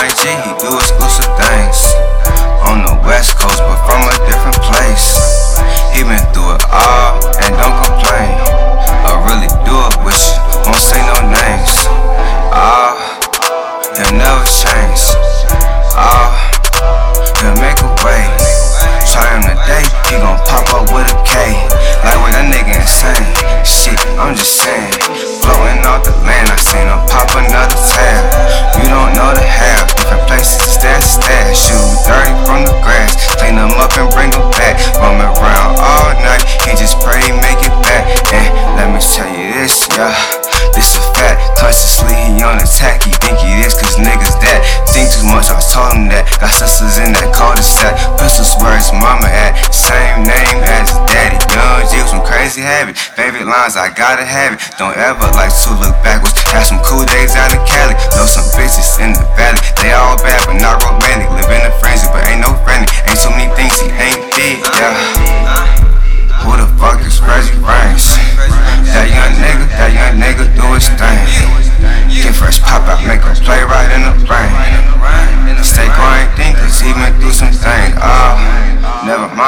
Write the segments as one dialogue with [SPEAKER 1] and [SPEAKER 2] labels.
[SPEAKER 1] He do exclusive things. On the west coast, but from a different place. He been through it all and don't complain. I really do it with you, won't say no names. Ah, he'll never change. Ah, he'll make a way. Try him today, he gon' pop up with a K. Like when that nigga insane. Shit, I'm just saying. Yeah. This a fact, consciously he on attack. He think he this, cause niggas that. Think too much, I told him that. Got sisters in that cul-de-sac. Pistols where his mama at. Same name as daddy. Young with some crazy habits. Favorite lines, I gotta have it. Don't ever like to look backwards. Had some cool days out of Cali. Know some bitches in the valley.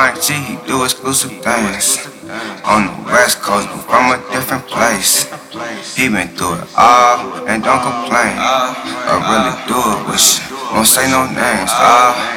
[SPEAKER 1] Never mind, G, he do exclusive things. On the west coast, but from a different place. He been through it all and don't complain. I really do it you, won't say no names. Oh,